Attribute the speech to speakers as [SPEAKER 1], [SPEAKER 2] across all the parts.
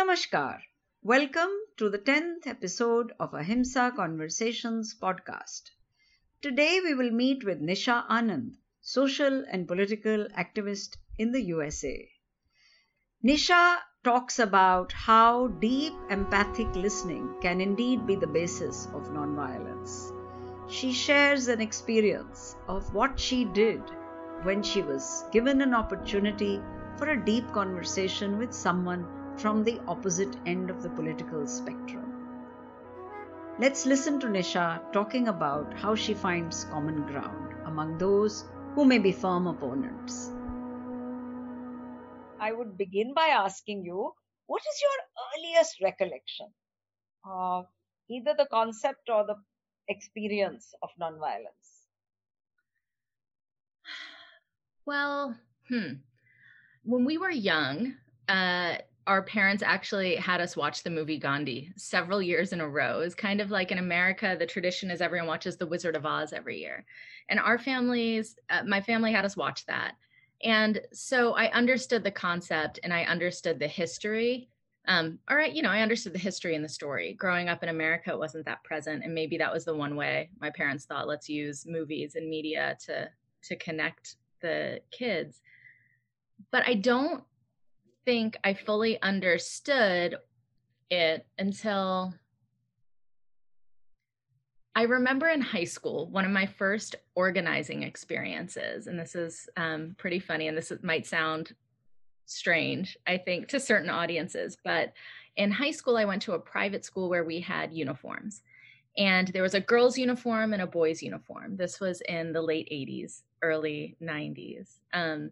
[SPEAKER 1] Namaskar. Welcome to the 10th episode of Ahimsa Conversations podcast. Today we will meet with Nisha Anand, social and political activist in the USA. Nisha talks about how deep empathic listening can indeed be the basis of nonviolence. She shares an experience of what she did when she was given an opportunity for a deep conversation with someone from the opposite end of the political spectrum. Let's listen to Nisha talking about how she finds common ground among those who may be firm opponents. I would begin by asking you what is your earliest recollection of either the concept or the experience of nonviolence?
[SPEAKER 2] Well, hmm. When we were young, uh, our parents actually had us watch the movie Gandhi several years in a row. It's kind of like in America, the tradition is everyone watches The Wizard of Oz every year. And our families, uh, my family had us watch that. And so I understood the concept and I understood the history. Um, all right, you know, I understood the history and the story. Growing up in America, it wasn't that present. And maybe that was the one way my parents thought, let's use movies and media to to connect the kids. But I don't think I fully understood it until I remember in high school, one of my first organizing experiences, and this is um, pretty funny, and this might sound strange, I think, to certain audiences, but in high school, I went to a private school where we had uniforms. And there was a girl's uniform and a boy's uniform. This was in the late 80s, early 90s. Um,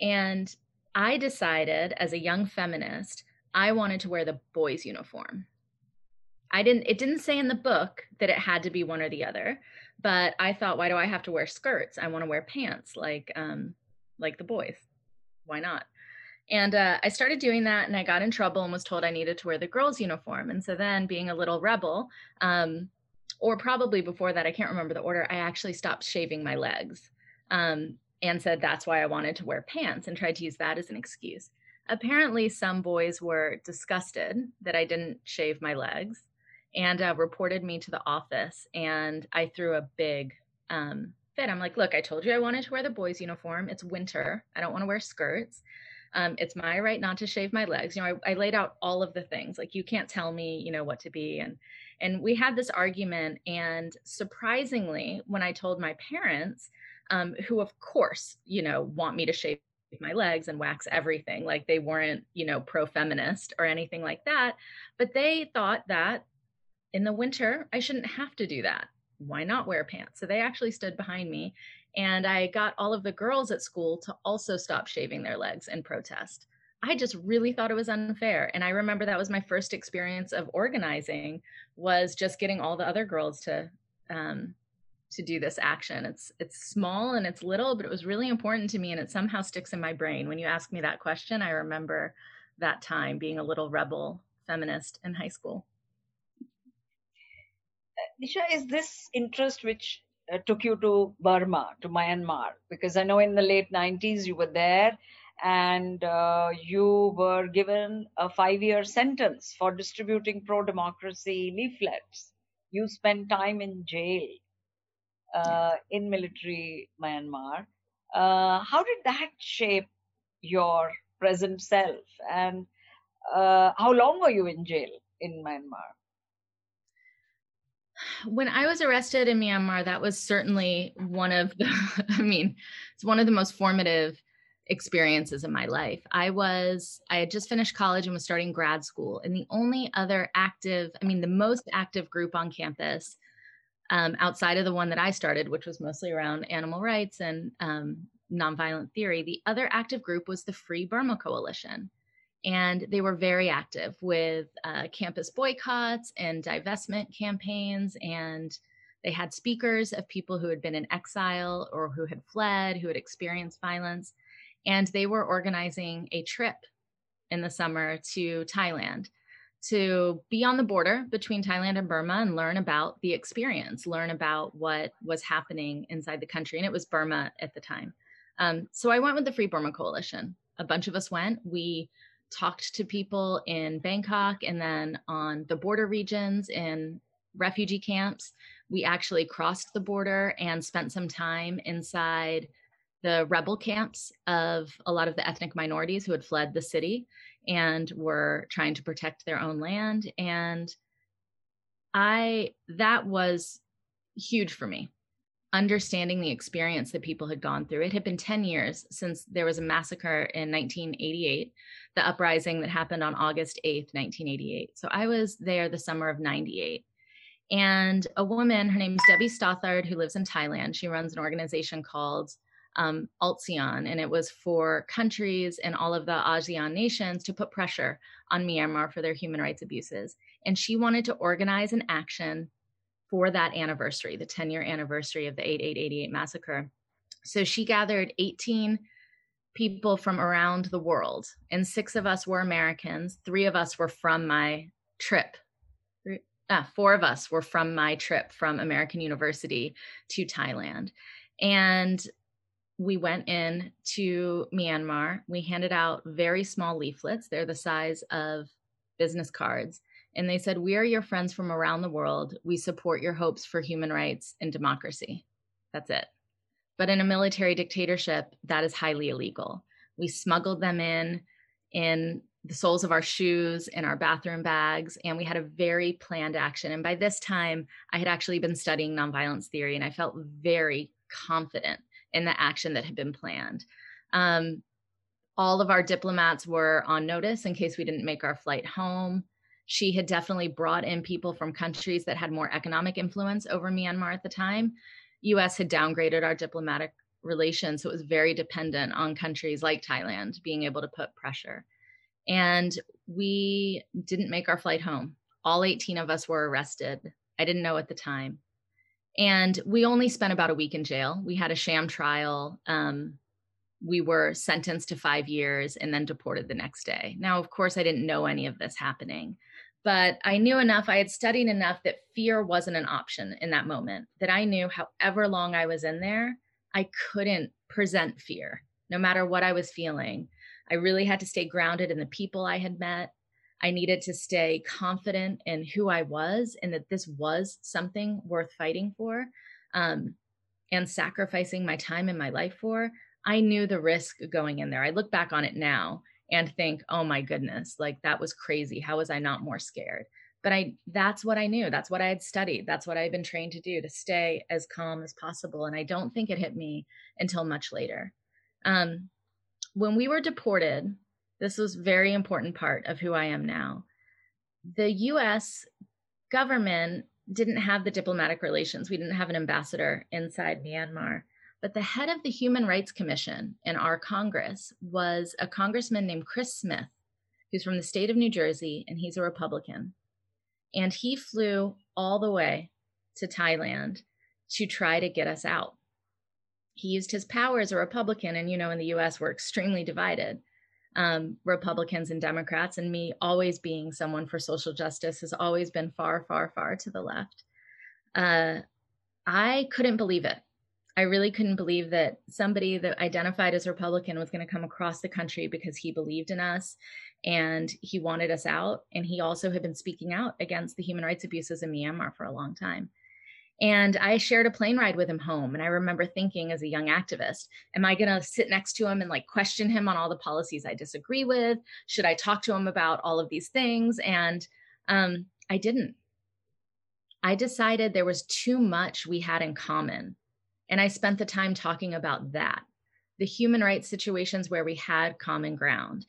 [SPEAKER 2] and I decided as a young feminist, I wanted to wear the boy's uniform. I didn't it didn't say in the book that it had to be one or the other, but I thought why do I have to wear skirts? I want to wear pants like um like the boys. Why not? And uh, I started doing that, and I got in trouble and was told I needed to wear the girls' uniform. And so then, being a little rebel, um, or probably before that, I can't remember the order, I actually stopped shaving my legs um, and said that's why I wanted to wear pants and tried to use that as an excuse. Apparently, some boys were disgusted that I didn't shave my legs and uh, reported me to the office. And I threw a big um, fit. I'm like, look, I told you I wanted to wear the boys' uniform. It's winter. I don't want to wear skirts. Um, it's my right not to shave my legs. You know, I, I laid out all of the things. Like, you can't tell me, you know, what to be. And and we had this argument. And surprisingly, when I told my parents, um, who of course, you know, want me to shave my legs and wax everything, like they weren't, you know, pro feminist or anything like that, but they thought that in the winter, I shouldn't have to do that. Why not wear pants? So they actually stood behind me. And I got all of the girls at school to also stop shaving their legs and protest. I just really thought it was unfair. And I remember that was my first experience of organizing was just getting all the other girls to um, to do this action. It's it's small and it's little, but it was really important to me and it somehow sticks in my brain. When you ask me that question, I remember that time being a little rebel feminist in high school.
[SPEAKER 1] Nisha, is this interest which uh, took you to Burma, to Myanmar? Because I know in the late 90s you were there and uh, you were given a five year sentence for distributing pro democracy leaflets. You spent time in jail uh, in military Myanmar. Uh, how did that shape your present self? And uh, how long were you in jail in Myanmar?
[SPEAKER 2] when I was arrested in Myanmar, that was certainly one of the, I mean, it's one of the most formative experiences in my life. I was, I had just finished college and was starting grad school. And the only other active, I mean, the most active group on campus um, outside of the one that I started, which was mostly around animal rights and um, nonviolent theory, the other active group was the Free Burma Coalition. And they were very active with uh, campus boycotts and divestment campaigns and they had speakers of people who had been in exile or who had fled who had experienced violence and they were organizing a trip in the summer to thailand to be on the border between thailand and burma and learn about the experience learn about what was happening inside the country and it was burma at the time. Um, so i went with the free burma coalition. A bunch of us went. We talked to people in Bangkok and then on the border regions in refugee camps. We actually crossed the border and spent some time inside the rebel camps of a lot of the ethnic minorities who had fled the city and were trying to protect their own land. And I, that was huge for me understanding the experience that people had gone through. It had been 10 years since there was a massacre in 1988, the uprising that happened on August 8th, 1988. So I was there the summer of 98. And a woman, her name is Debbie Stothard, who lives in Thailand. She runs an organization called um, ALTSEAN, and it was for countries and all of the ASEAN nations to put pressure on Myanmar for their human rights abuses. And she wanted to organize an action for that anniversary, the 10 year anniversary of the 8888 massacre. So she gathered 18 people from around the world, and six of us were Americans. Three of us were from my trip. Ah, four of us were from my trip from American University to Thailand. And we went in to Myanmar. We handed out very small leaflets. They're the size of business cards and they said, We are your friends from around the world. We support your hopes for human rights and democracy. That's it. But in a military dictatorship, that is highly illegal. We smuggled them in in the soles of our shoes, in our bathroom bags, and we had a very planned action. And by this time, I had actually been studying nonviolence theory, and I felt very confident in the action that had been planned. Um, all of our diplomats were on notice in case we didn't make our flight home. She had definitely brought in people from countries that had more economic influence over Myanmar at the time. US had downgraded our diplomatic relations, so it was very dependent on countries like Thailand being able to put pressure. And we didn't make our flight home. All 18 of us were arrested. I didn't know at the time. And we only spent about a week in jail. We had a sham trial. Um, we were sentenced to five years and then deported the next day. Now, of course, I didn't know any of this happening but I knew enough, I had studied enough that fear wasn't an option in that moment, that I knew however long I was in there, I couldn't present fear, no matter what I was feeling. I really had to stay grounded in the people I had met. I needed to stay confident in who I was and that this was something worth fighting for um, and sacrificing my time and my life for. I knew the risk going in there. I look back on it now and think, oh my goodness, like that was crazy. How was I not more scared? But I that's what I knew. That's what I had studied. That's what I had been trained to do to stay as calm as possible. And I don't think it hit me until much later. Um, when we were deported, this was very important part of who I am now. The US government didn't have the diplomatic relations. We didn't have an ambassador inside Myanmar. But the head of the Human Rights Commission in our Congress was a congressman named Chris Smith, who's from the state of New Jersey, and he's a Republican. And he flew all the way to Thailand to try to get us out. He used his power as a Republican, and you know, in the US, we're extremely divided. Um, Republicans and Democrats, and me always being someone for social justice has always been far, far, far to the left. Uh, I couldn't believe it. I really couldn't believe that somebody that identified as Republican was going to come across the country because he believed in us and he wanted us out. And he also had been speaking out against the human rights abuses in Myanmar for a long time. And I shared a plane ride with him home. And I remember thinking as a young activist, am I going to sit next to him and like question him on all the policies I disagree with? Should I talk to him about all of these things? And um, I didn't. I decided there was too much we had in common and I spent the time talking about that the human rights situations where we had common ground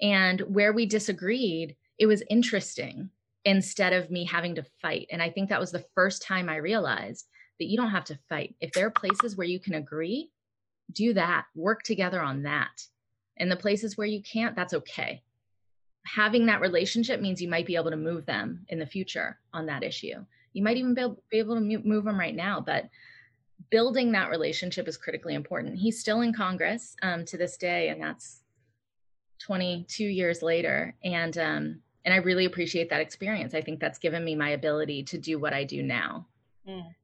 [SPEAKER 2] and where we disagreed, it was interesting instead of me having to fight. And I think that was the first time I realized that you don't have to fight. If there are places where you can agree, do that, work together on that. And the places where you can't, that's okay. Having that relationship means you might be able to move them in the future on that issue. You might even be able, to move them right now, but building that relationship is critically important. He's still in Congress um, to this day, and that's 22 years later. And um, and I really appreciate that experience. I think that's given me my ability to do what I do now. Mm.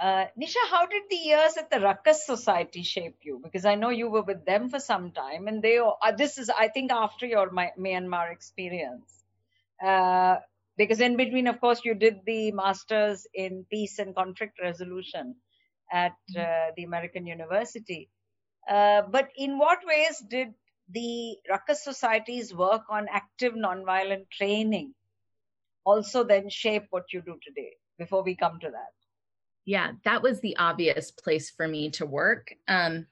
[SPEAKER 1] Uh, Nisha, how did the years at the Ruckus Society shape you? Because I know you were with them for some time, and they uh, this is I think after your Myanmar experience. Uh, because in between, of course, you did the masters in peace and conflict resolution at mm-hmm. uh, the American University. Uh, but in what ways did the Ruckus Society's work on active nonviolent training also then shape what you do today? Before we come to that.
[SPEAKER 2] Yeah, that was the obvious place for me to work. Um,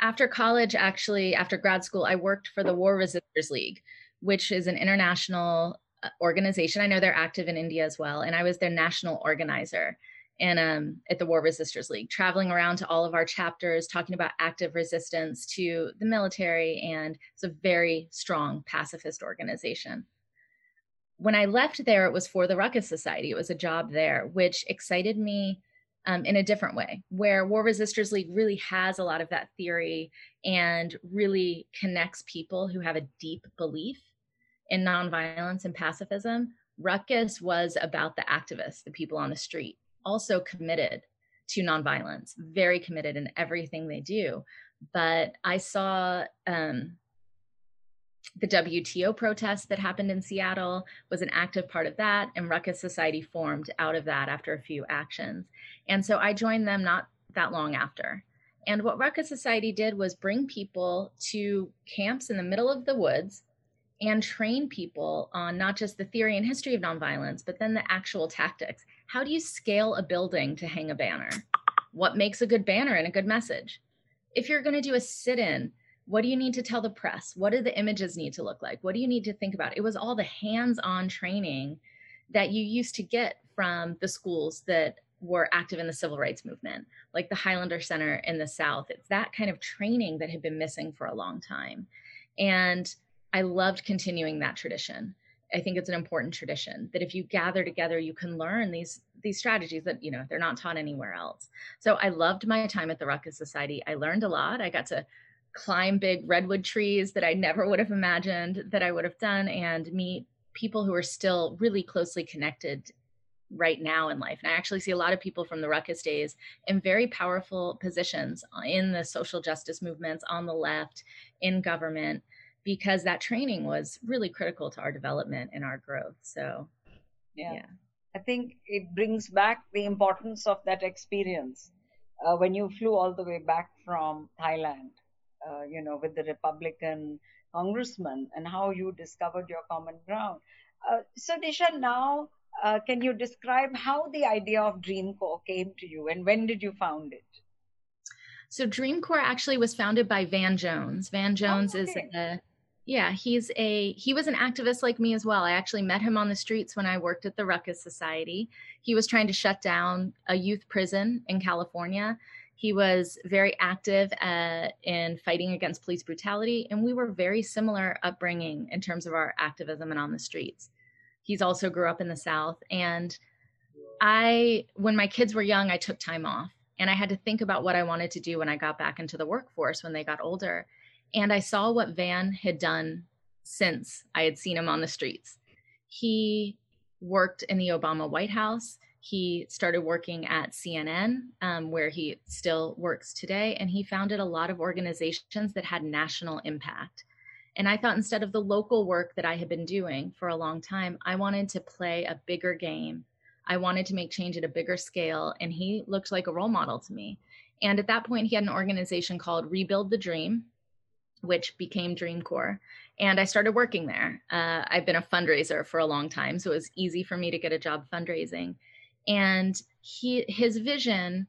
[SPEAKER 2] after college, actually, after grad school, I worked for the War Resisters League, which is an international uh, organization. I know they're active in India as well, and I was their national organizer and um, at the War Resisters League, traveling around to all of our chapters, talking about active resistance to the military, and it's a very strong pacifist organization. When I left there, it was for the Ruckus Society. It was a job there, which excited me um, in a different way, where War Resisters League really has a lot of that theory and really connects people who have a deep belief in nonviolence and pacifism. Ruckus was about the activists, the people on the street also committed to nonviolence, very committed in everything they do. But I saw um, the WTO protest that happened in Seattle was an active part of that, and Ruckus Society formed out of that after a few actions. And so I joined them not that long after. And what Ruckus Society did was bring people to camps in the middle of the woods and train people on not just the theory and history of nonviolence, but then the actual tactics. How do you scale a building to hang a banner? What makes a good banner and a good message? If you're going to do a sit in, what do you need to tell the press? What do the images need to look like? What do you need to think about? It was all the hands on training that you used to get from the schools that were active in the civil rights movement, like the Highlander Center in the South. It's that kind of training that had been missing for a long time. And I loved continuing that tradition. I think it's an important tradition that if you gather together, you can learn these these strategies that you know they're not taught anywhere else. So I loved my time at the Ruckus Society. I learned a lot. I got to climb big redwood trees that I never would have imagined that I would have done, and meet people who are still really closely connected right now in life. And I actually see a lot of people from the Ruckus days in very powerful positions uh, in the social justice movements on the left, in government because that training was really critical to our development and our growth. So,
[SPEAKER 1] yeah. yeah. I think it brings back the importance of that experience uh, when you flew all the way back from Thailand, uh, you know, with the Republican congressman and how you discovered your common ground. Uh, so, Disha, now uh, can you describe how the idea of Dream Corps came to you and when did you found it?
[SPEAKER 2] So Dream Corps actually was founded by Van Jones. Van Jones oh, okay. is a yeah, he's a he was an activist like me as well. I actually met him on the streets when I worked at the Ruckus Society. He was trying to shut down a youth prison in California. He was very active uh, in fighting against police brutality, and we were very similar upbringing in terms of our activism and on the streets. He's also grew up in the South, and I, when my kids were young, I took time off, and I had to think about what I wanted to do when I got back into the workforce when they got older and I saw what Van had done since I had seen him on the streets. He worked in the Obama White House. He started working at CNN, um, where he still works today, and he founded a lot of organizations that had national impact. And I thought instead of the local work that I had been doing for a long time, I wanted to play a bigger game. I wanted to make change at a bigger scale, and he looked like a role model to me. And at that point, he had an organization called Rebuild the Dream, which became Dream Corps. And I started working there. Uh, I've been a fundraiser for a long time, so it was easy for me to get a job fundraising. And he, his vision,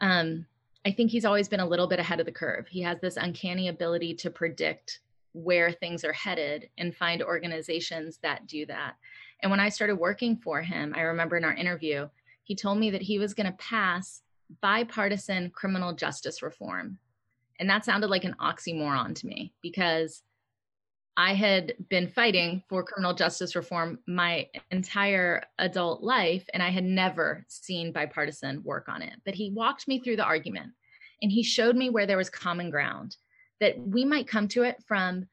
[SPEAKER 2] um, I think he's always been a little bit ahead of the curve. He has this uncanny ability to predict where things are headed and find organizations that do that. And when I started working for him, I remember in our interview, he told me that he was going to pass bipartisan criminal justice reform and that sounded like an oxymoron to me because I had been fighting for criminal justice reform my entire adult life, and I had never seen bipartisan work on it. But he walked me through the argument and he showed me where there was common ground, that we might come to it from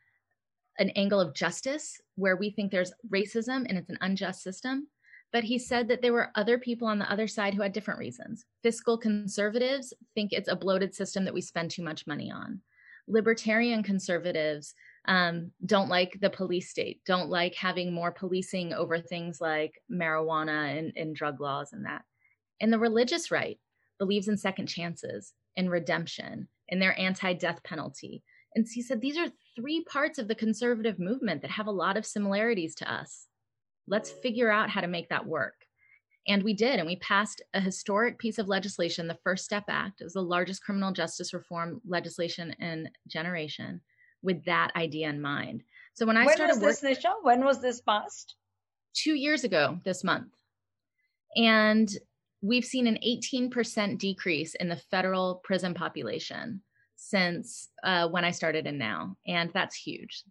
[SPEAKER 2] an angle of justice where we think there's racism and it's an unjust system. But he said that there were other people on the other side who had different reasons. Fiscal conservatives think it's a bloated system that we spend too much money on. Libertarian conservatives um, don't like the police state, don't like having more policing over things like marijuana and, and drug laws and that. And the religious right believes in second chances in redemption in their anti death penalty. And he said these are three parts of the conservative movement that have a lot of similarities to us. Let's figure out how to make that work. And we did, and we passed a historic piece of legislation, the First Step Act. It was the largest criminal justice reform legislation in generation with that idea in mind. So when I
[SPEAKER 1] when
[SPEAKER 2] started
[SPEAKER 1] was this, Nisha? When was this passed?
[SPEAKER 2] Two years ago this month. And we've seen an 18% decrease in the federal prison population since uh, when I started and now. And that's huge.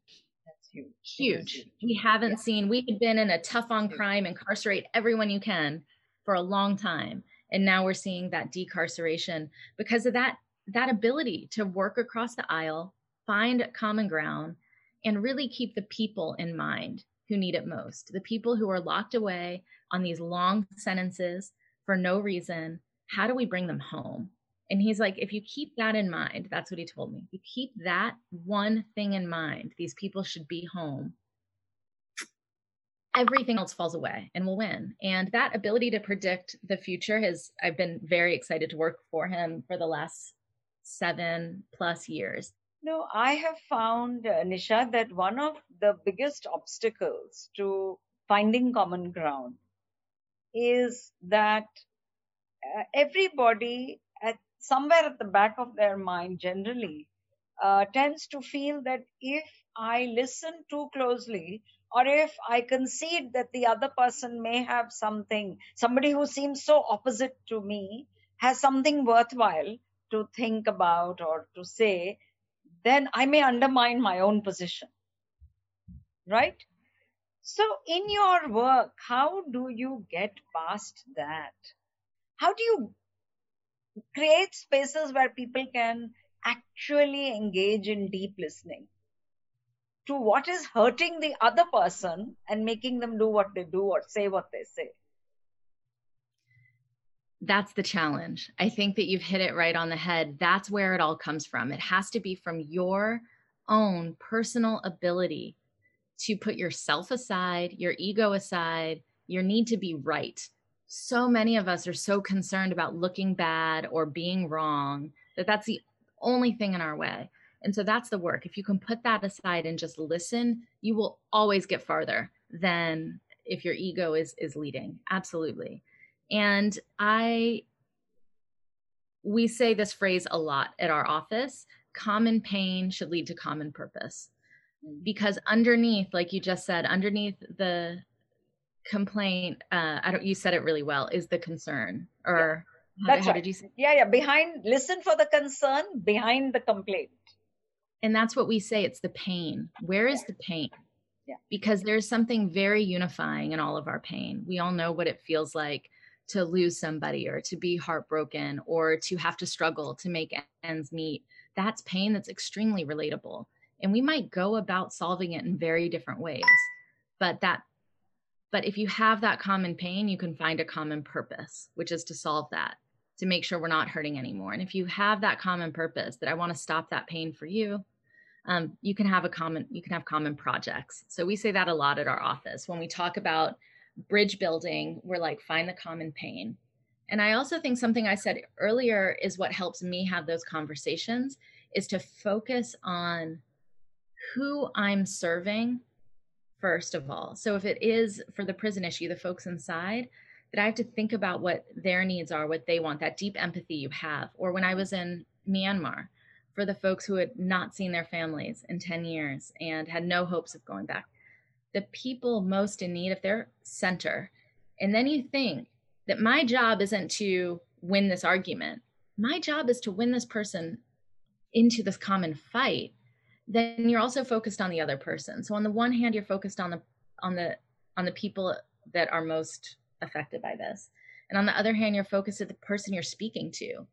[SPEAKER 1] Huge.
[SPEAKER 2] Huge.
[SPEAKER 1] huge.
[SPEAKER 2] We haven't yeah. seen, we had been in a tough on crime, incarcerate everyone you can for a long time. And now we're seeing that decarceration because of that that ability to work across the aisle, find common ground, and really keep the people in mind who need it most. The people who are locked away on these long sentences for no reason. How do we bring them home? And he's like, if you keep that in mind, that's what he told me. You keep that one thing in mind, these people should be home. Everything else falls away and we'll win. And that ability to predict the future has, I've been very excited to work for him for the last seven plus years.
[SPEAKER 1] No, I have found, uh, Nisha, that one of the biggest obstacles to finding common ground is that uh, everybody somewhere at the back of their mind generally uh, tends to feel that if I listen too closely or if I concede that the other person may have something, somebody who seems so opposite to me has something worthwhile to think about or to say, then I may undermine my own position. Right? So, in your work, how do you get past that? How do you create spaces where people can actually engage in deep listening to what is hurting the other person and making them do what they do or say what they say?
[SPEAKER 2] That's the challenge. I think that you've hit it right on the head. That's where it all comes from. It has to be from your own personal ability to put yourself aside, your ego aside, your need to be right. So many of us are so concerned about looking bad or being wrong that that's the only thing in our way. And so that's the work. If you can put that aside and just listen, you will always get farther than if your ego is is leading. Absolutely. And I we say this phrase a lot at our office, common pain should lead to common purpose mm. because underneath like you just said underneath the complaint uh i don't you said it really well is the concern or
[SPEAKER 1] yeah. that's how, right. did you say? Yeah yeah behind listen for the concern behind the complaint.
[SPEAKER 2] And that's what we say it's the pain. Where is the pain?
[SPEAKER 1] Yeah.
[SPEAKER 2] Because there's something very unifying in all of our pain. We all know what it feels like to lose somebody or to be heartbroken or to have to struggle to make ends meet. That's pain that's extremely relatable. And we might go about solving it in very different ways but that but if you have that common pain you can find a common purpose which is to solve that to make sure we're not hurting anymore. And if you have that common purpose that i want to stop that pain for you um, you can have a common you can have common projects. So we say that a lot at our office. When we talk about bridge building we're like find the common pain. And i also think something i said earlier is what helps me have those conversations is to focus on who I'm serving first of all. So if it is for the prison issue, the folks inside, that I have to think about what their needs are, what they want, that deep empathy you have. Or when I was in Myanmar, for the folks who had not seen their families in 10 years and had no hopes of going back, the people most in need of their center. And then you think that my job isn't to win this argument. My job is to win this person into this common fight then you're also focused on the other person. So on the one hand you're focused on the on the on the people that are most affected by this. And on the other hand you're focused at the person you're speaking to.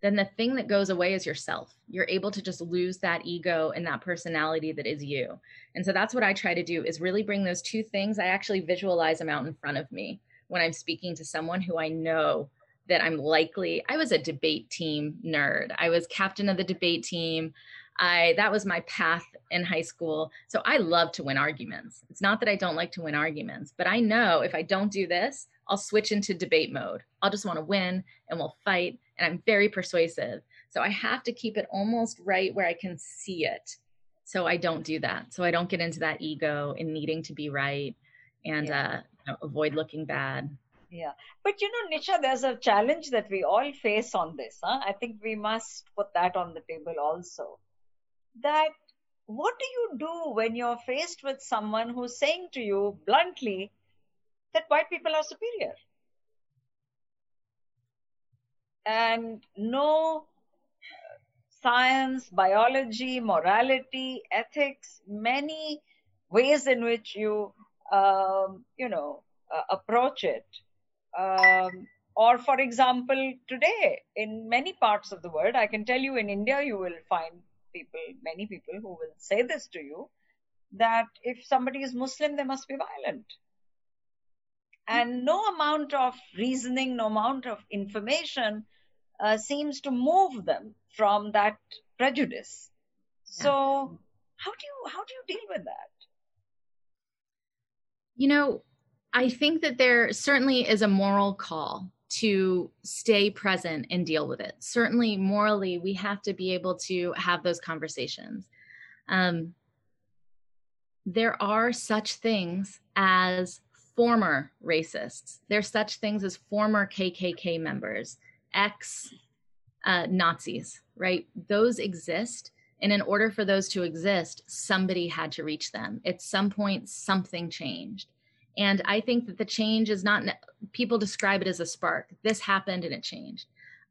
[SPEAKER 2] Then the thing that goes away is yourself. You're able to just lose that ego and that personality that is you. And so that's what i try to do is really bring those two things. I actually visualize them out in front of me when I'm speaking to someone who I know that I'm likely I was a debate team nerd. I was captain of the debate team. I that was my path in high school. So I love to win arguments. It's not that I don't like to win arguments, but I know if I don't do this, I'll switch into debate mode. I'll just want to win and we'll fight and I'm very persuasive. So I have to keep it almost right where I can see it. So I don't do that. So I don't get into that ego and needing to be right and yeah. uh, you know, avoid looking bad.
[SPEAKER 1] Yeah. But you know, Nisha, there's a challenge that we all face on this. Huh? I think we must put that on the table also. That what do you do when you're faced with someone who's saying to you bluntly that white people are superior? And no science, biology, morality, ethics, many ways in which you, um, you know, uh, approach it um, or, for example, today in many parts of the world, I can tell you in India, you will find people, many people who will say this to you that if somebody is Muslim, they must be violent. And no amount of reasoning, no amount of information uh, seems to move them from that prejudice. So, how do you how do you deal with that?
[SPEAKER 2] You know, I think that there certainly is a moral call to stay present and deal with it. Certainly, morally, we have to be able to have those conversations. Um, there are such things as former racists. There's such things as former KKK members, ex uh, Nazis, right? Those exist. And in order for those to exist, somebody had to reach them. At some point, something changed. And I think that the change is not, people describe it as a spark. This happened and it changed.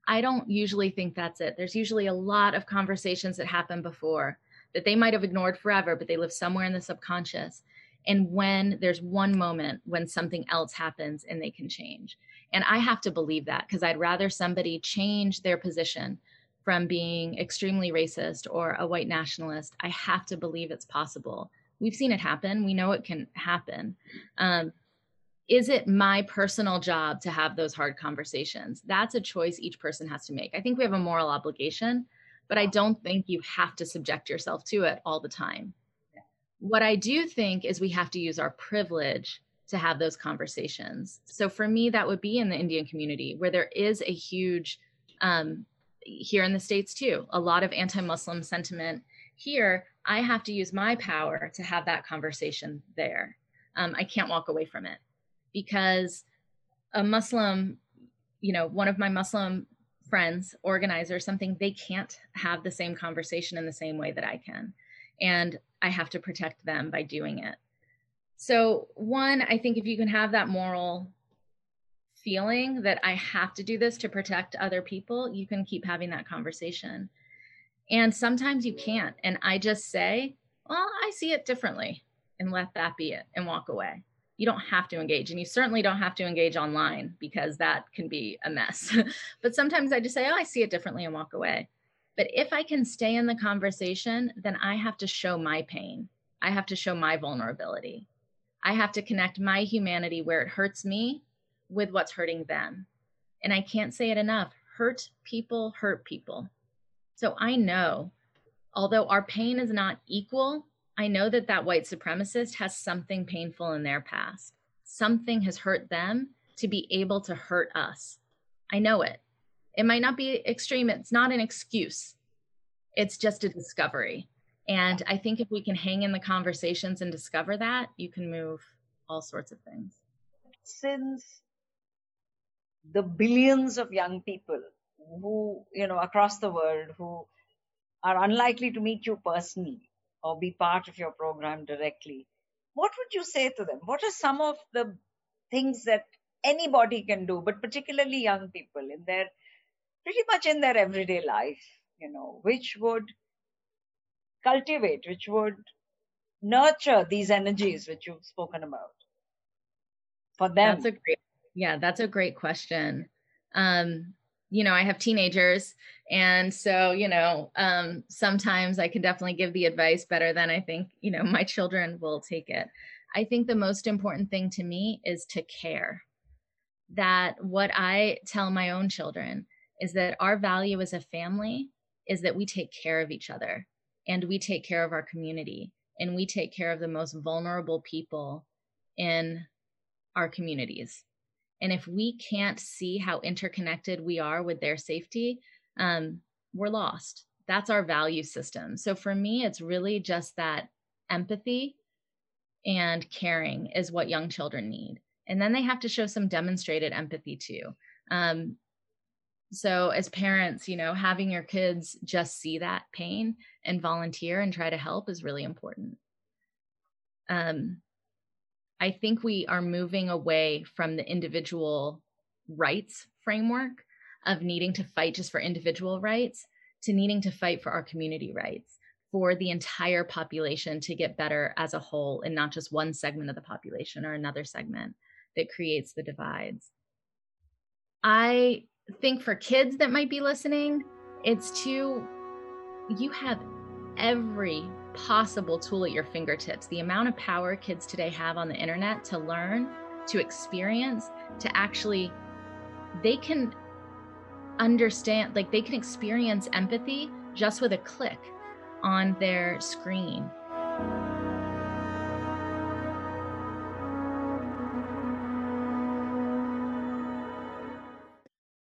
[SPEAKER 2] I don't usually think that's it. There's usually a lot of conversations that happen before that they might have ignored forever, but they live somewhere in the subconscious. And when there's one moment when something else happens and they can change. And I have to believe that because I'd rather somebody change their position from being extremely racist or a white nationalist. I have to believe it's possible we've seen it happen. We know it can happen. Um, is it my personal job to have those hard conversations? That's a choice each person has to make. I think we have a moral obligation, but I don't think you have to subject yourself to it all the time. What I do think is we have to use our privilege to have those conversations. So for me, that would be in the Indian community where there is a huge, um, here in the States too, a lot of anti Muslim sentiment here, I have to use my power to have that conversation there. Um, I can't walk away from it because a Muslim, you know, one of my Muslim friends, organizer, something, they can't have the same conversation in the same way that I can. And I have to protect them by doing it. So, one, I think if you can have that moral feeling that I have to do this to protect other people, you can keep having that conversation. And sometimes you can't. And I just say, well, I see it differently and let that be it and walk away. You don't have to engage. And you certainly don't have to engage online because that can be a mess. but sometimes I just say, oh, I see it differently and walk away. But if I can stay in the conversation, then I have to show my pain. I have to show my vulnerability. I have to connect my humanity where it hurts me with what's hurting them. And I can't say it enough hurt people hurt people. So I know, although our pain is not equal, I know that that white supremacist has something painful in their past. Something has hurt them to be able to hurt us. I know it. It might not be extreme, it's not an excuse, it's just a discovery. And I think if we can hang in the conversations and discover that, you can move all sorts of things.
[SPEAKER 1] Since the billions of young people who, you know, across the world who are unlikely to meet you personally or be part of your program directly, what would you say to them? What are some of the things that anybody can do, but particularly young people in their pretty much in their everyday life, you know, which would cultivate, which would nurture these energies which you've spoken about for them?
[SPEAKER 2] That's a great, yeah, that's a great question. Um, you know, I have teenagers. And so, you know, um, sometimes I can definitely give the advice better than I think, you know, my children will take it. I think the most important thing to me is to care. that what I tell my own children is that our value as a family is that we take care of each other and we take care of our community and we take care of the most vulnerable people in our communities. And if we can't see how interconnected we are with their safety, um, we're lost. That's our value system. So for me, it's really just that empathy and caring is what young children need. And then they have to show some demonstrated empathy too. Um, so as parents, you know, having your kids just see that pain and volunteer and try to help is really important. Um, I think we are moving away from the individual rights framework of needing to fight just for individual rights to needing to fight for our community rights for the entire population to get better as a whole and not just one segment of the population or another segment that creates the divides. I think for kids that might be listening, it's to you have every possible tool at your fingertips. The amount of power kids today have on the internet to learn, to experience, to actually, they can understand, like they can experience empathy just with a click on their screen.